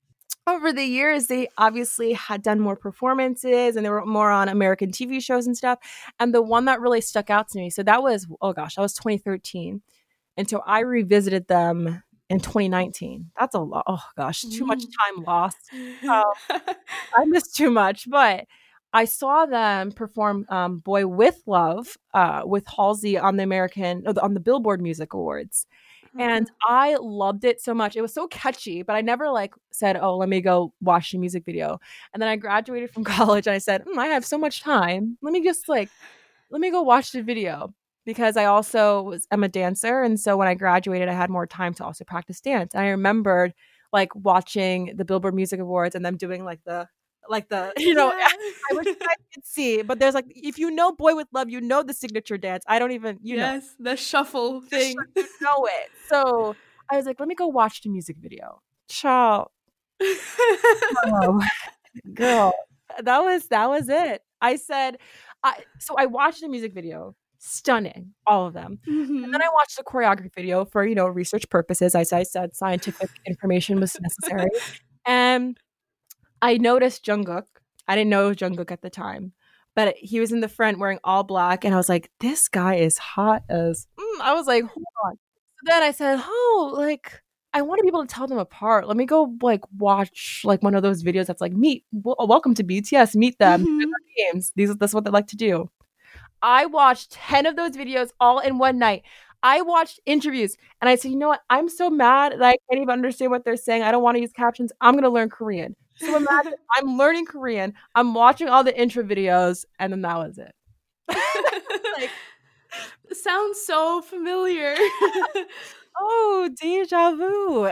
Speaker 2: over the years, they obviously had done more performances and they were more on American TV shows and stuff. And the one that really stuck out to me, so that was, oh gosh, that was 2013. And so I revisited them in 2019. That's a lot. Oh gosh, too much mm. time lost. Oh, I missed too much. But I saw them perform um, "Boy with Love" uh, with Halsey on the American on the Billboard Music Awards, and mm-hmm. I loved it so much. It was so catchy, but I never like said, "Oh, let me go watch the music video." And then I graduated from college and I said, mm, "I have so much time. Let me just like let me go watch the video." Because I also was I'm a dancer and so when I graduated I had more time to also practice dance. And I remembered like watching the Billboard Music Awards and them doing like the like the you know I wish I could see, but there's like if you know Boy with Love, you know the signature dance. I don't even you yes,
Speaker 1: know the shuffle thing.
Speaker 2: you know it. So I was like, let me go watch the music video. Ciao. oh, girl, that was that was it. I said, I so I watched the music video stunning all of them mm-hmm. and then i watched the choreography video for you know research purposes as i said scientific information was necessary and I noticed Jungkook. I didn't know Jungkook at the time, but he was in the front wearing all black, and I was like, "This guy is hot as." Mm. I was like, hold on. So then I said, oh, like I want to be able to tell them apart. Let me go like watch like one of those videos that's like meet w- welcome to BTS, meet them, mm-hmm. games. These that's what they like to do. I watched 10 of those videos all in one night. I watched interviews and I said, you know what? I'm so mad that I can't even understand what they're saying. I don't want to use captions. I'm going to learn Korean. So imagine I'm learning Korean. I'm watching all the intro videos, and then that was it.
Speaker 1: like, sounds so familiar.
Speaker 2: Oh, deja vu.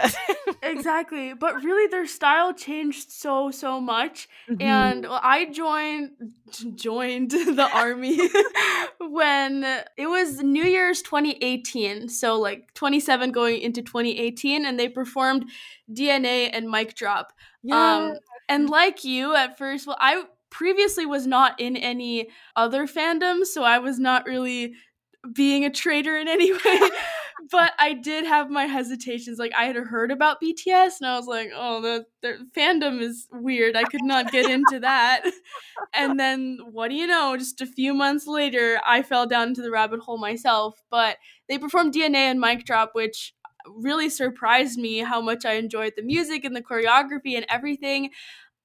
Speaker 1: exactly. But really their style changed so so much. Mm-hmm. And I joined joined the army when it was New Year's 2018. So like 27 going into 2018 and they performed DNA and Mic Drop. Yeah. Um and like you at first, well I previously was not in any other fandoms, so I was not really being a traitor in any way. But I did have my hesitations. Like I had heard about BTS and I was like, oh, the, the fandom is weird. I could not get into that. and then what do you know? Just a few months later, I fell down into the rabbit hole myself. But they performed DNA and Mic Drop, which really surprised me how much I enjoyed the music and the choreography and everything.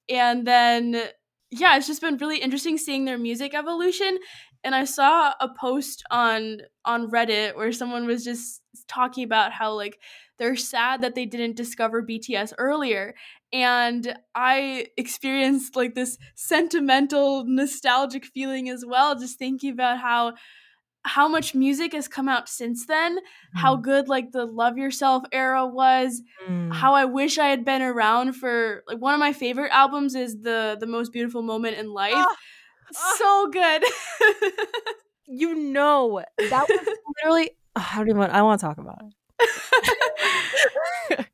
Speaker 1: And then yeah, it's just been really interesting seeing their music evolution and I saw a post on on Reddit where someone was just talking about how like they're sad that they didn't discover BTS earlier and I experienced like this sentimental nostalgic feeling as well just thinking about how how much music has come out since then mm. how good like the love yourself era was mm. how i wish i had been around for like one of my favorite albums is the the most beautiful moment in life oh so good.
Speaker 2: you know, that was literally. Oh, I don't even. Want, I want to talk about it.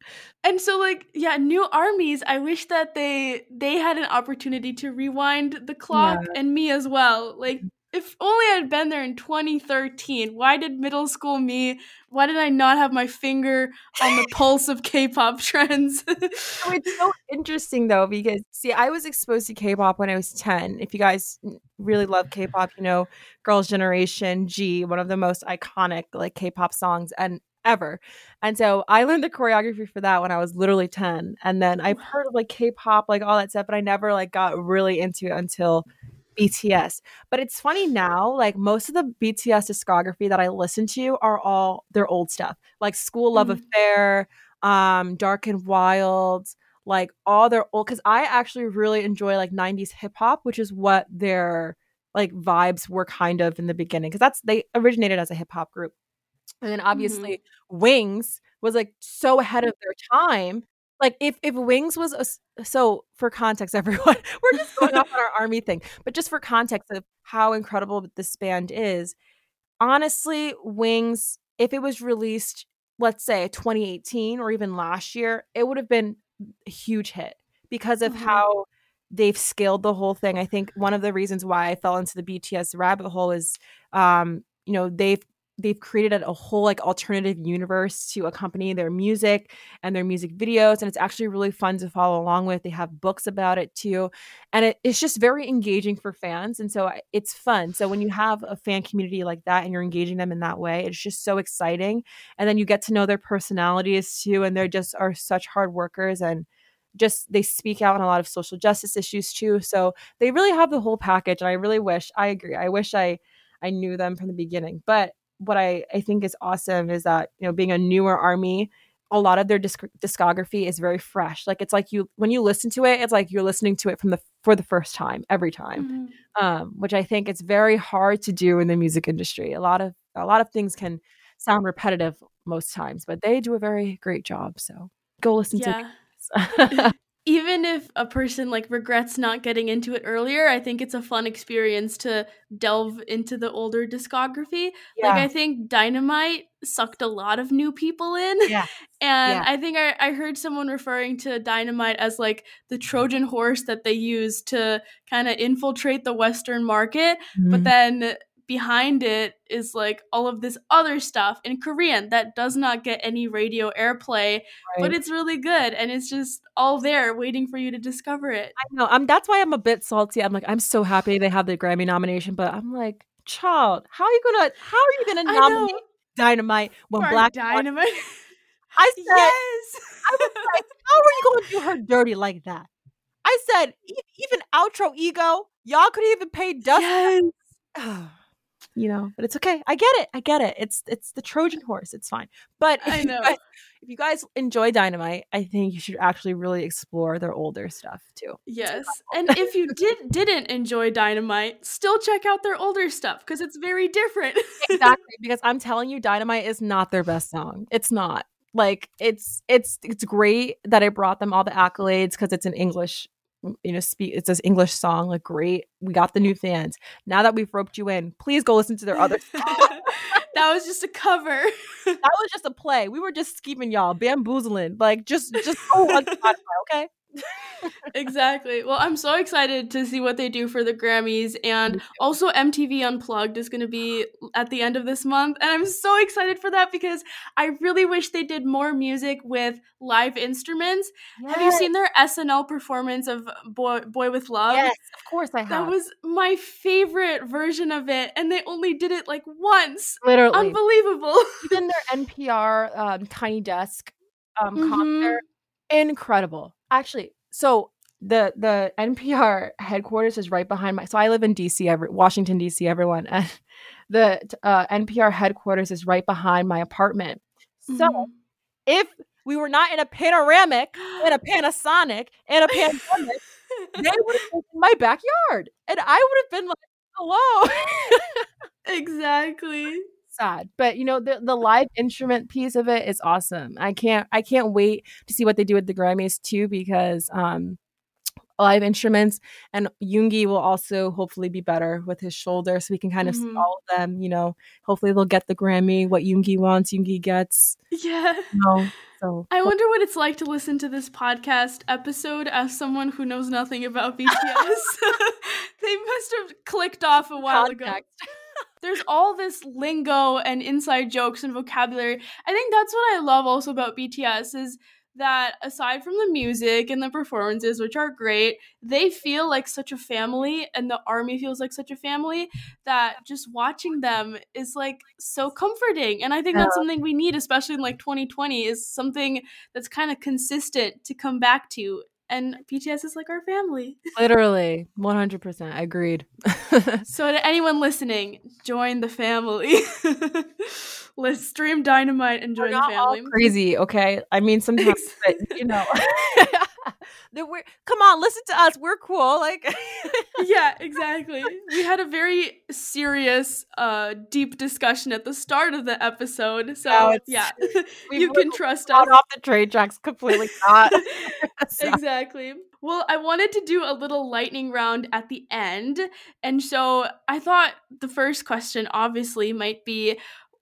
Speaker 1: and so like yeah new armies i wish that they they had an opportunity to rewind the clock yeah. and me as well like if only I'd been there in 2013. Why did middle school me? Why did I not have my finger on the pulse of K-pop trends?
Speaker 2: it's so interesting though because see, I was exposed to K-pop when I was 10. If you guys really love K-pop, you know, Girls' Generation, G, one of the most iconic like K-pop songs and ever. And so I learned the choreography for that when I was literally 10. And then I've heard of like K-pop, like all that stuff, but I never like got really into it until BTS. But it's funny now, like most of the BTS discography that I listen to are all their old stuff, like School Love mm-hmm. Affair, um, Dark and Wild, like all their old. Because I actually really enjoy like '90s hip hop, which is what their like vibes were kind of in the beginning. Because that's they originated as a hip hop group, and then obviously mm-hmm. Wings was like so ahead of their time like if if wings was a, so for context everyone we're just going off on our army thing but just for context of how incredible this band is honestly wings if it was released let's say 2018 or even last year it would have been a huge hit because of mm-hmm. how they've scaled the whole thing i think one of the reasons why i fell into the bts rabbit hole is um you know they've they've created a whole like alternative universe to accompany their music and their music videos and it's actually really fun to follow along with they have books about it too and it, it's just very engaging for fans and so it's fun so when you have a fan community like that and you're engaging them in that way it's just so exciting and then you get to know their personalities too and they're just are such hard workers and just they speak out on a lot of social justice issues too so they really have the whole package and i really wish i agree i wish i I knew them from the beginning. But what I, I think is awesome is that you know being a newer army a lot of their disc- discography is very fresh like it's like you when you listen to it it's like you're listening to it from the for the first time every time mm-hmm. um, which i think it's very hard to do in the music industry a lot of a lot of things can sound repetitive most times but they do a very great job so go listen yeah.
Speaker 1: to even if a person like regrets not getting into it earlier, I think it's a fun experience to delve into the older discography. Yeah. Like I think Dynamite sucked a lot of new people in. Yeah. And yeah. I think I, I heard someone referring to Dynamite as like the Trojan horse that they use to kind of infiltrate the Western market. Mm-hmm. But then behind it is like all of this other stuff in Korean that does not get any radio airplay, right. but it's really good and it's just all there waiting for you to discover it.
Speaker 2: I know. I'm that's why I'm a bit salty. I'm like I'm so happy they have the Grammy nomination, but I'm like, child, how are you gonna how are you gonna nominate Dynamite when
Speaker 1: Spark
Speaker 2: Black
Speaker 1: Dynamite.
Speaker 2: I said,
Speaker 1: yes.
Speaker 2: I was like, how are you going to do her dirty like that? I said, even outro ego, y'all could even pay Dust.
Speaker 1: Yes.
Speaker 2: You know, but it's okay. I get it. I get it. It's it's the Trojan horse. It's fine. But if
Speaker 1: I
Speaker 2: you
Speaker 1: know.
Speaker 2: guys, if you guys enjoy Dynamite, I think you should actually really explore their older stuff too.
Speaker 1: Yes. And if you did didn't enjoy Dynamite, still check out their older stuff because it's very different.
Speaker 2: Exactly, because I'm telling you, Dynamite is not their best song. It's not. Like it's it's it's great that it brought them all the accolades because it's an English you know speak it's this english song like great we got the new fans. Now that we've roped you in please go listen to their other
Speaker 1: that was just a cover.
Speaker 2: that was just a play. We were just scheming y'all bamboozling like just just go on Spotify, okay
Speaker 1: exactly. Well, I'm so excited to see what they do for the Grammys. And also, MTV Unplugged is going to be at the end of this month. And I'm so excited for that because I really wish they did more music with live instruments. Have you seen their SNL performance of Boy, Boy with Love?
Speaker 2: yes of course i have
Speaker 1: That was my favorite version of it. And they only did it like once.
Speaker 2: literally
Speaker 1: Unbelievable.
Speaker 2: even their npr um, tiny desk um,
Speaker 1: Mhm.
Speaker 2: concert incredible actually so the the npr headquarters is right behind my so i live in dc every washington dc everyone and the uh, npr headquarters is right behind my apartment so
Speaker 1: Mhm.
Speaker 2: if we were not in a panoramic in a panasonic in a pandemic they would have been in my backyard and i would have been like hello
Speaker 1: exactly.
Speaker 2: Sad but you know the, the live instrument piece of it is awesome i can't i can't wait to see what they do with the grammys too because um live instruments and Yoongi will also hopefully be better with his shoulder so we can kind of see
Speaker 1: Mhm.
Speaker 2: all of them you know hopefully they'll get the grammy what Yoongi wants Yoongi gets
Speaker 1: Yeah.
Speaker 2: you know so
Speaker 1: I wonder what it's like to listen to this podcast episode as someone who knows nothing about BTS. they must have clicked off a while ago. There's all this lingo and inside jokes and vocabulary. I think that's what I love also about BTS is that aside from the music and the performances, which are great, they feel like such a family, and the army feels like such a family that just watching them is like so comforting. And I think that's something we need, especially in like 2020, is something that's kind of consistent to come back to. And BTS is like our family.
Speaker 2: literally 100% agreed
Speaker 1: So to anyone listening, join the family. Let's stream Dynamite and join the family.
Speaker 2: crazy okay i mean sometimes but, you know that we're come on listen to us we're cool like
Speaker 1: yeah, exactly. We had a very serious, uh, deep discussion at the start of the episode. So
Speaker 2: Now it's-
Speaker 1: yeah, you can trust us.
Speaker 2: off the train tracks completely not So-
Speaker 1: exactly. Well, I wanted to do a little lightning round at the end. And so I thought the first question obviously might be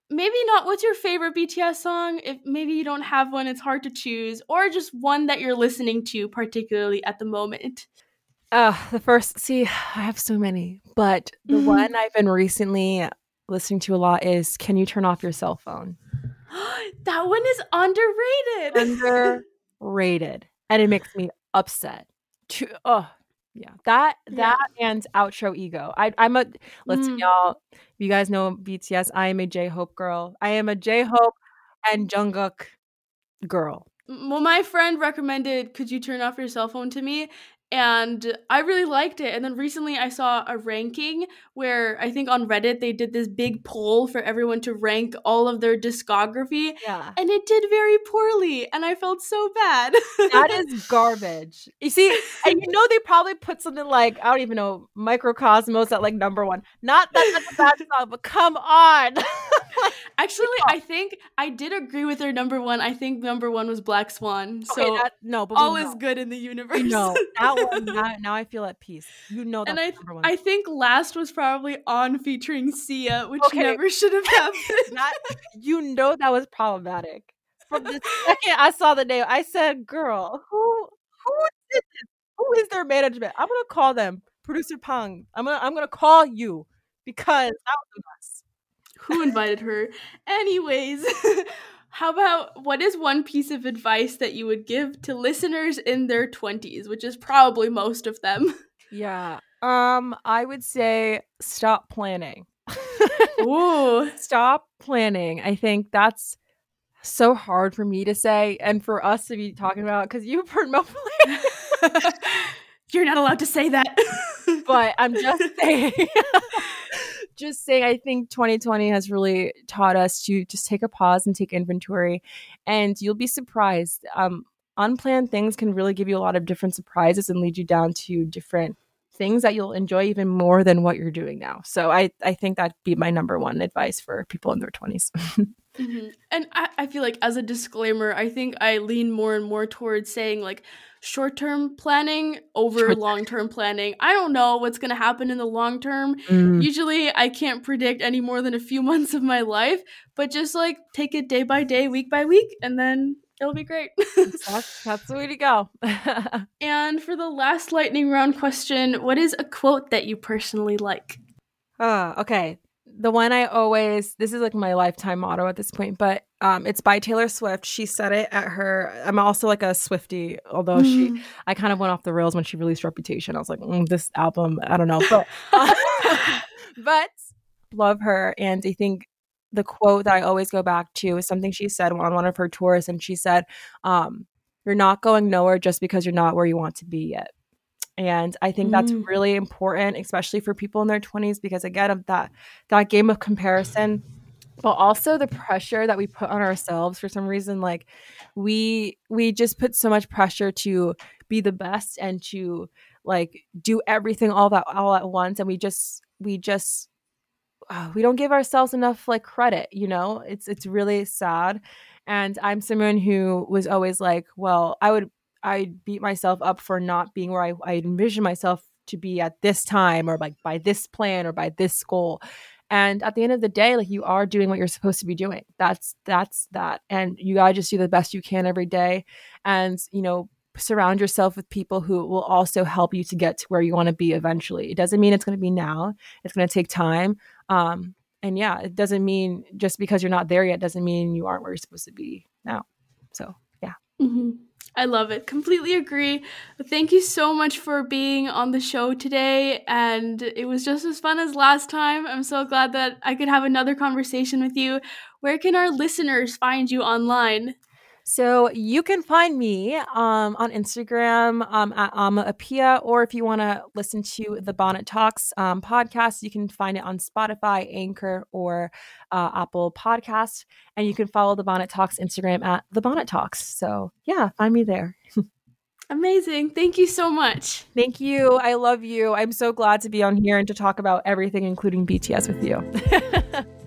Speaker 1: maybe not what's your favorite BTS song? If maybe you don't have one, it's hard to choose, or just one that you're listening to particularly at the moment.
Speaker 2: Uh, the first, see, I have so many, but the
Speaker 1: Mhm.
Speaker 2: one I've been recently listening to a lot is Can You Turn Off Your Cell Phone?
Speaker 1: that one is underrated.
Speaker 2: Underrated. And it makes me upset. To, oh, yeah. That,
Speaker 1: Yeah.
Speaker 2: that and Outro Ego. I, I'm a, listen,
Speaker 1: Mm.
Speaker 2: y'all, if you guys know BTS, I am a J Hope girl. I am a J Hope and Jungkook girl.
Speaker 1: Well, my friend recommended Could You Turn Off Your Cell Phone to me? And I really liked it. And then recently I saw a ranking where I think on Reddit they did this big poll for everyone to rank all of their discography.
Speaker 2: Yeah.
Speaker 1: And it did very poorly. And I felt so bad.
Speaker 2: That is garbage. You see, and you know they probably put something like I don't even know Mikrokosmos at like number one. Not that that's a bad song, but come on.
Speaker 1: Actually, I think I did agree with their number one. I think number one was Black Swan. So
Speaker 2: okay, that, no, but
Speaker 1: all
Speaker 2: know.
Speaker 1: is good in the universe.
Speaker 2: Know that. Now, now I feel at peace. You know
Speaker 1: And I. I think last was probably on featuring Sia, which
Speaker 2: Okay.
Speaker 1: never should have happened.
Speaker 2: that, you know that was problematic. From the second I saw the name, I said, "Girl, who who did this? Who is their management? I'm gonna call them, producer Bang. I'm gonna I'm gonna call you because that was a mess."
Speaker 1: Who invited her? Anyways, how about what is one piece of advice that you would give to listeners in their 20s, which is probably most of them?
Speaker 2: Yeah. Um, I would say stop planning. Ooh. Stop planning. I think that's so hard for me to say and for us to be talking about because you promote planning.
Speaker 1: You're not allowed to say that.
Speaker 2: but I'm just saying. Just saying, I think 2020 has really taught us to just take a pause and take inventory, and you'll be surprised. Um, unplanned things can really give you a lot of different surprises and lead you down to different things that you'll enjoy even more than what you're doing now. So I, I think that'd be my number one advice for people in their 20s.
Speaker 1: mm-hmm. And I, I feel like as a disclaimer, I think I lean more and more towards saying like short term planning over long term planning. I don't know what's going to happen in the long term. Mm. Usually I can't predict any more than a few months of my life, but just like take it day by day, week by week, and then it'll be great.
Speaker 2: that's, that's the way to go.
Speaker 1: and for the last lightning round question, what is a quote that you personally like?
Speaker 2: Uh, okay. The one I always this is like my lifetime motto at this point, but um it's by Taylor Swift. She said it at her I'm also like a Swiftie, although she I kind of went off the rails when she released Reputation. I was like, mm, this album, I don't know. But but love her and I think the quote that I always go back to is something she said on one of her tours, and she said, um, "You're not going nowhere just because you're not where you want to be yet." And I think that's mm. really important, especially for people in their 20s, because again, of that that game of comparison, but also the pressure that we put on ourselves for some reason. Like we we just put so much pressure to be the best and to like do everything all that all at once, and we just we just uh, we don't give ourselves enough like credit you know it's it's really sad and i'm someone who was always like well i would i beat myself up for not being where i, I envision myself to be at this time or like by this plan or by this goal and at the end of the day like you are doing what you're supposed to be doing that's that's that and you gotta just do the best you can every day and you know surround yourself with people who will also help you to get to where you want to be eventually. It doesn't mean it's going to be now. It's going to take time. Um, and yeah, it doesn't mean just because you're not there yet doesn't mean you aren't where you're supposed to be now. So yeah.
Speaker 1: Mm-hmm. I love it. Completely agree. Thank you so much for being on the show today. And it was just as fun as last time. I'm so glad that I could have another conversation with you. Where can our listeners find you online?
Speaker 2: So you can find me um, on Instagram um, at Ama Appiah, or if you want to listen to the Bonnet Talks um, podcast, you can find it on Spotify, Anchor, or uh, Apple Podcasts. And you can follow the Bonnet Talks Instagram at the Bonnet Talks. So yeah, find me there.
Speaker 1: Amazing. Thank you so much.
Speaker 2: Thank you. I love you. I'm so glad to be on here and to talk about everything, including BTS with you.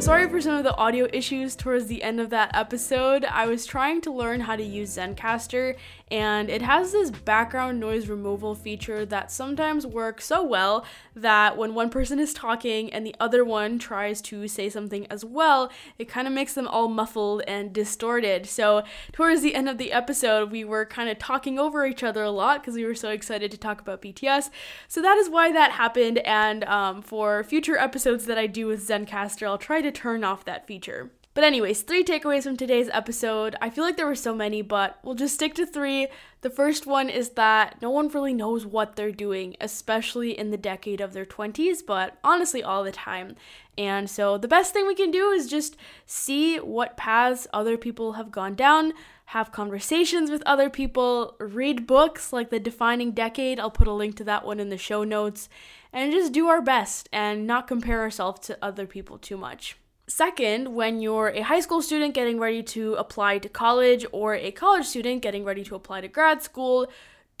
Speaker 1: Sorry for some of the audio issues towards the end of that episode. I was trying to learn how to use Zencastr, and it has this background noise removal feature that sometimes works so well that when one person is talking and the other one tries to say something as well, it kind of makes them all muffled and distorted. So, towards the end of the episode, we were kind of talking over each other a lot because we were so excited to talk about BTS. So, that is why that happened, and um, for future episodes that I do with Zencastr, I'll try to turn off that feature. But, anyways, three takeaways from today's episode. I feel like there were so many, but we'll just stick to three. The first one is that no one really knows what they're doing, especially in the decade of their 20s, but honestly, all the time. And so, the best thing we can do is just see what paths other people have gone down, have conversations with other people, read books like The Defining Decade. I'll put a link to that one in the show notes and just do our best and not compare ourselves to other people too much. Second, when you're a high school student getting ready to apply to college or a college student getting ready to apply to grad school,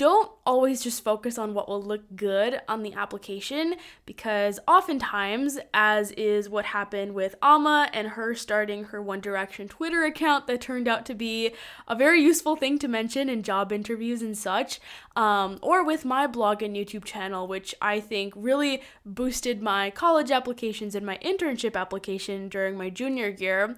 Speaker 1: don't always just focus on what will look good on the application because oftentimes, as is what happened with Ama and her starting her One Direction Twitter account that turned out to be a very useful thing to mention in job interviews and such, um, or with my blog and YouTube channel, which I think really boosted my college applications and my internship application during my junior year.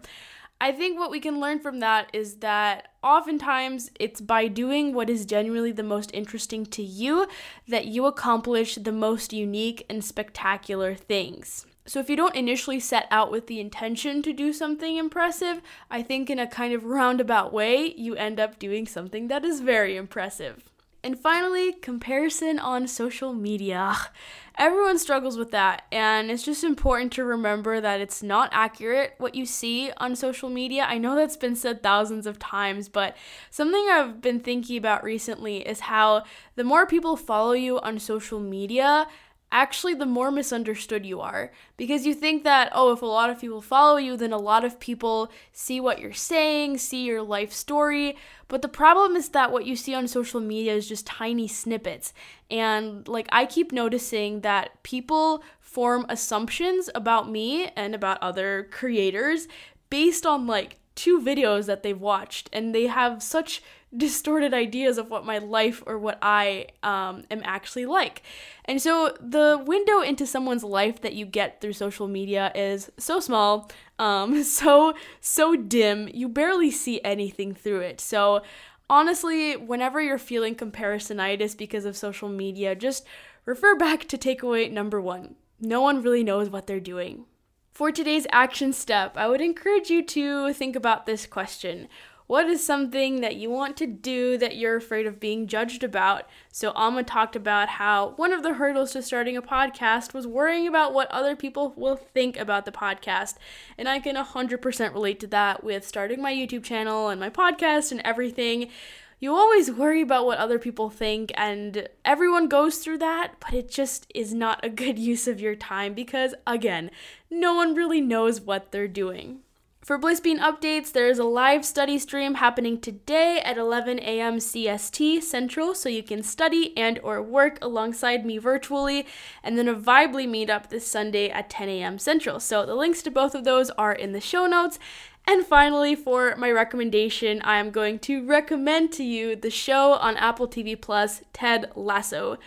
Speaker 1: I think what we can learn from that is that oftentimes it's by doing what is genuinely the most interesting to you that you accomplish the most unique and spectacular things. So, if you don't initially set out with the intention to do something impressive, I think in a kind of roundabout way, you end up doing something that is very impressive. And finally, comparison on social media. Everyone struggles with that, and it's just important to remember that it's not accurate what you see on social media. I know that's been said thousands of times, but something I've been thinking about recently is how the more people follow you on social media, actually the more misunderstood you are because you think that oh if a lot of people follow you then a lot of people see what you're saying see your life story. But the problem is that what you see on social media is just tiny snippets. And like i keep noticing that people form assumptions about me and about other creators based on like two videos that they've watched. And they have such distorted ideas of what my life or what I um, am actually like. And so the window into someone's life that you get through social media is so small, um, so so dim, you barely see anything through it. So honestly, whenever you're feeling comparisonitis because of social media, just refer back to takeaway number one. No one really knows what they're doing. For today's action step, I would encourage you to think about this question what is something that you want to do that you're afraid of being judged about? So, Ama talked about how one of the hurdles to starting a podcast was worrying about what other people will think about the podcast. And I can 100% relate to that with starting my YouTube channel and my podcast and everything. You always worry about what other people think, and everyone goes through that, but it just is not a good use of your time because, again, no one really knows what they're doing. For Blissbean updates, there is a live study stream happening today at 11 a.m. CST Central, so you can study and or work alongside me virtually, and then a Vibely meetup this Sunday at 10 a.m. Central. So the links to both of those are in the show notes. And finally, for my recommendation, I am going to recommend to you the show on Apple TV Plus, Ted Lasso.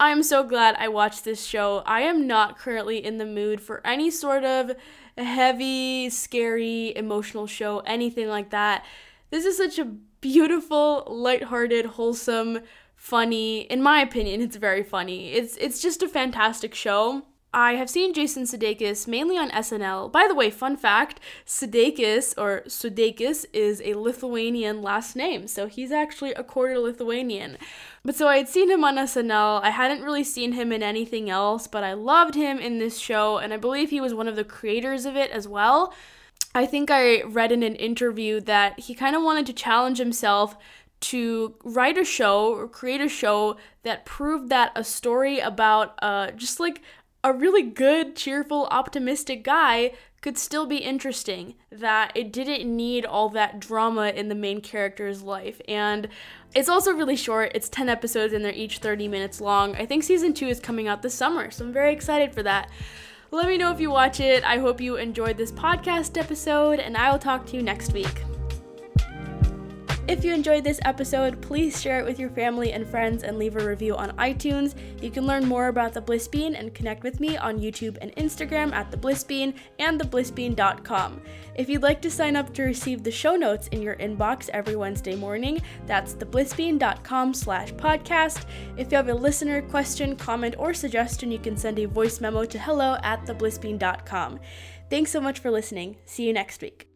Speaker 1: I'm so glad I watched this show. I am not currently in the mood for any sort of heavy, scary, emotional show, anything like that. This is such a beautiful, lighthearted, wholesome, funny. In my opinion, it's very funny. It's it's just a fantastic show. I have seen Jason Sudeikis mainly on SNL. By the way, fun fact Sudeikis, or Sudeikis, is a Lithuanian last name, so he's actually a quarter Lithuanian. But so I had seen him on SNL. I hadn't really seen him in anything else, but I loved him in this show, and I believe he was one of the creators of it as well. I think I read in an interview that he kind of wanted to challenge himself to write a show or create a show that proved that a story about uh, just like a really good, cheerful, optimistic guy could still be interesting. That it didn't need all that drama in the main character's life. And it's also really short. It's 10 episodes and they're each 30 minutes long. I think season 2 is coming out this summer, so I'm very excited for that. Let me know if you watch it. I hope you enjoyed this podcast episode, and I will talk to you next week. If you enjoyed this episode, please share it with your family and friends and leave a review on iTunes. You can learn more about the Bliss Bean and connect with me on YouTube and Instagram at the Bliss Bean and theblissbean.com. If you'd like to sign up to receive the show notes in your inbox every Wednesday morning, that's theblissbean.com slash podcast. If you have a listener question, comment, or suggestion, you can send a voice memo to hello at theblissbean.com. Thanks so much for listening. See you next week.